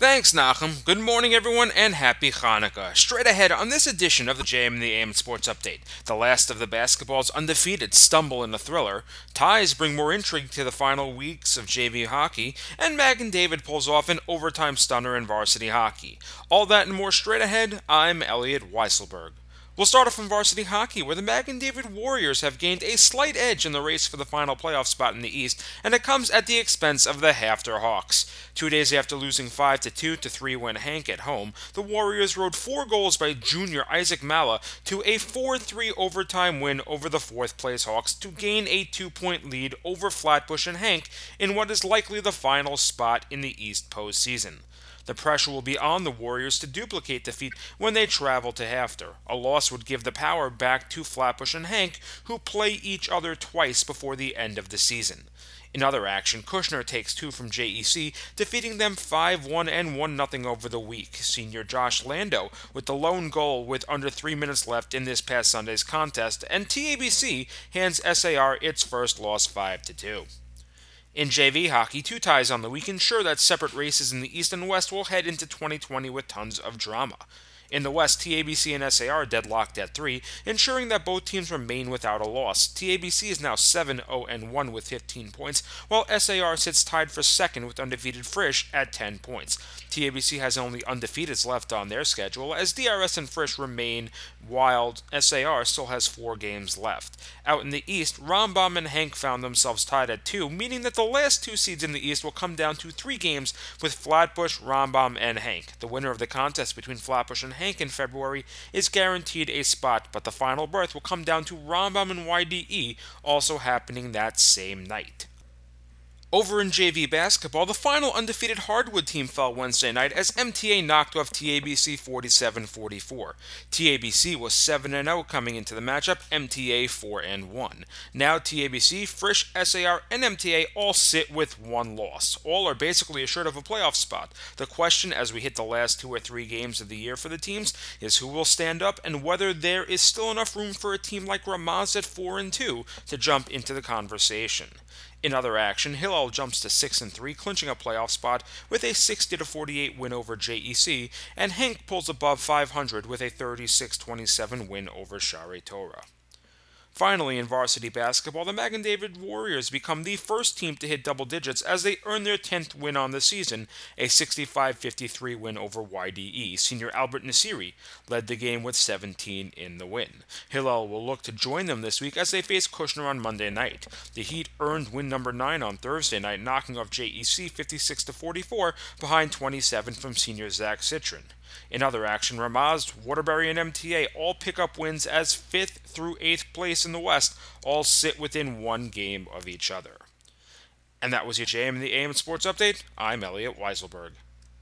Thanks, Nachum. Good morning, everyone, and happy Hanukkah. Straight ahead on this edition of the JM in the AM Sports Update, the last of the basketball's undefeated stumble in a thriller, ties bring more intrigue to the final weeks of JV hockey, and Magen David pulls off an overtime stunner in varsity hockey. All that and more straight ahead. I'm Elliot Weiselberg. We'll start off from varsity hockey, where the Magen David Warriors have gained a slight edge in the race for the final playoff spot in the East, and it comes at the expense of the HAFTR Hawks. Two days after losing 5 2 to 3 win Hank at home, the Warriors rode four goals by junior Isaac Mala to a 4 3 overtime win over the fourth place Hawks to gain a two point lead over Flatbush and HANC in what is likely the final spot in the East postseason. The pressure will be on the Warriors to duplicate defeat when they travel to HAFTR. A loss would give the power back to Flatbush and HANC, who play each other twice before the end of the season. In other action, Kushner takes two from JEC, defeating them 5 1 and 1 0 over the week. Senior Josh Lando with the lone goal with under three minutes left in this past Sunday's contest, and TABC hands SAR its first loss 5 2. In JV hockey, two ties on the week ensure that separate races in the East and West will head into 2020 with tons of drama. In the West, TABC and SAR deadlocked at 3, ensuring that both teams remain without a loss. TABC is now 7 0 1 with 15 points, while SAR sits tied for second with undefeated Frisch at 10 points. TABC has only undefeateds left on their schedule, as DRS and Frisch remain, while SAR still has four games left. Out in the East, Rambam and HANC found themselves tied at 2, meaning that the last two seeds in the East will come down to three games with Flatbush, Rambam, and HANC. The winner of the contest between Flatbush and HANC in February is guaranteed a spot, but the final berth will come down to Rambam and YDE, also happening that same night. Over in JV basketball, the final undefeated Hardwood team fell Wednesday night as MTA knocked off TABC 47 44. TABC was 7 0 coming into the matchup, MTA 4 1. Now TABC, Frisch, SAR, and MTA all sit with one loss. All are basically assured of a playoff spot. The question as we hit the last two or three games of the year for the teams is who will stand up and whether there is still enough room for a team like Ramaz at 4 2 to jump into the conversation. In other action, Jumps to 6 and 3, clinching a playoff spot with a 60 48 win over JEC, and HANC pulls above 500 with a 36 27 win over Shaare Torah. Finally, in varsity basketball, the Magen David Warriors become the first team to hit double digits as they earn their 10th win on the season, a 65 53 win over YDE. Senior Albert Nasiri led the game with 17 in the win. Hillel will look to join them this week as they face Kushner on Monday night. The Heat earned win number 9 on Thursday night, knocking off JEC 56 44 behind 27 from senior Zach Citron. In other action, Ramaz, Waterbury, and MTA all pick up wins as 5th through 8th place in the West all sit within one game of each other. And that was your JM in the AM Sports Update. I'm Elliot Weiselberg.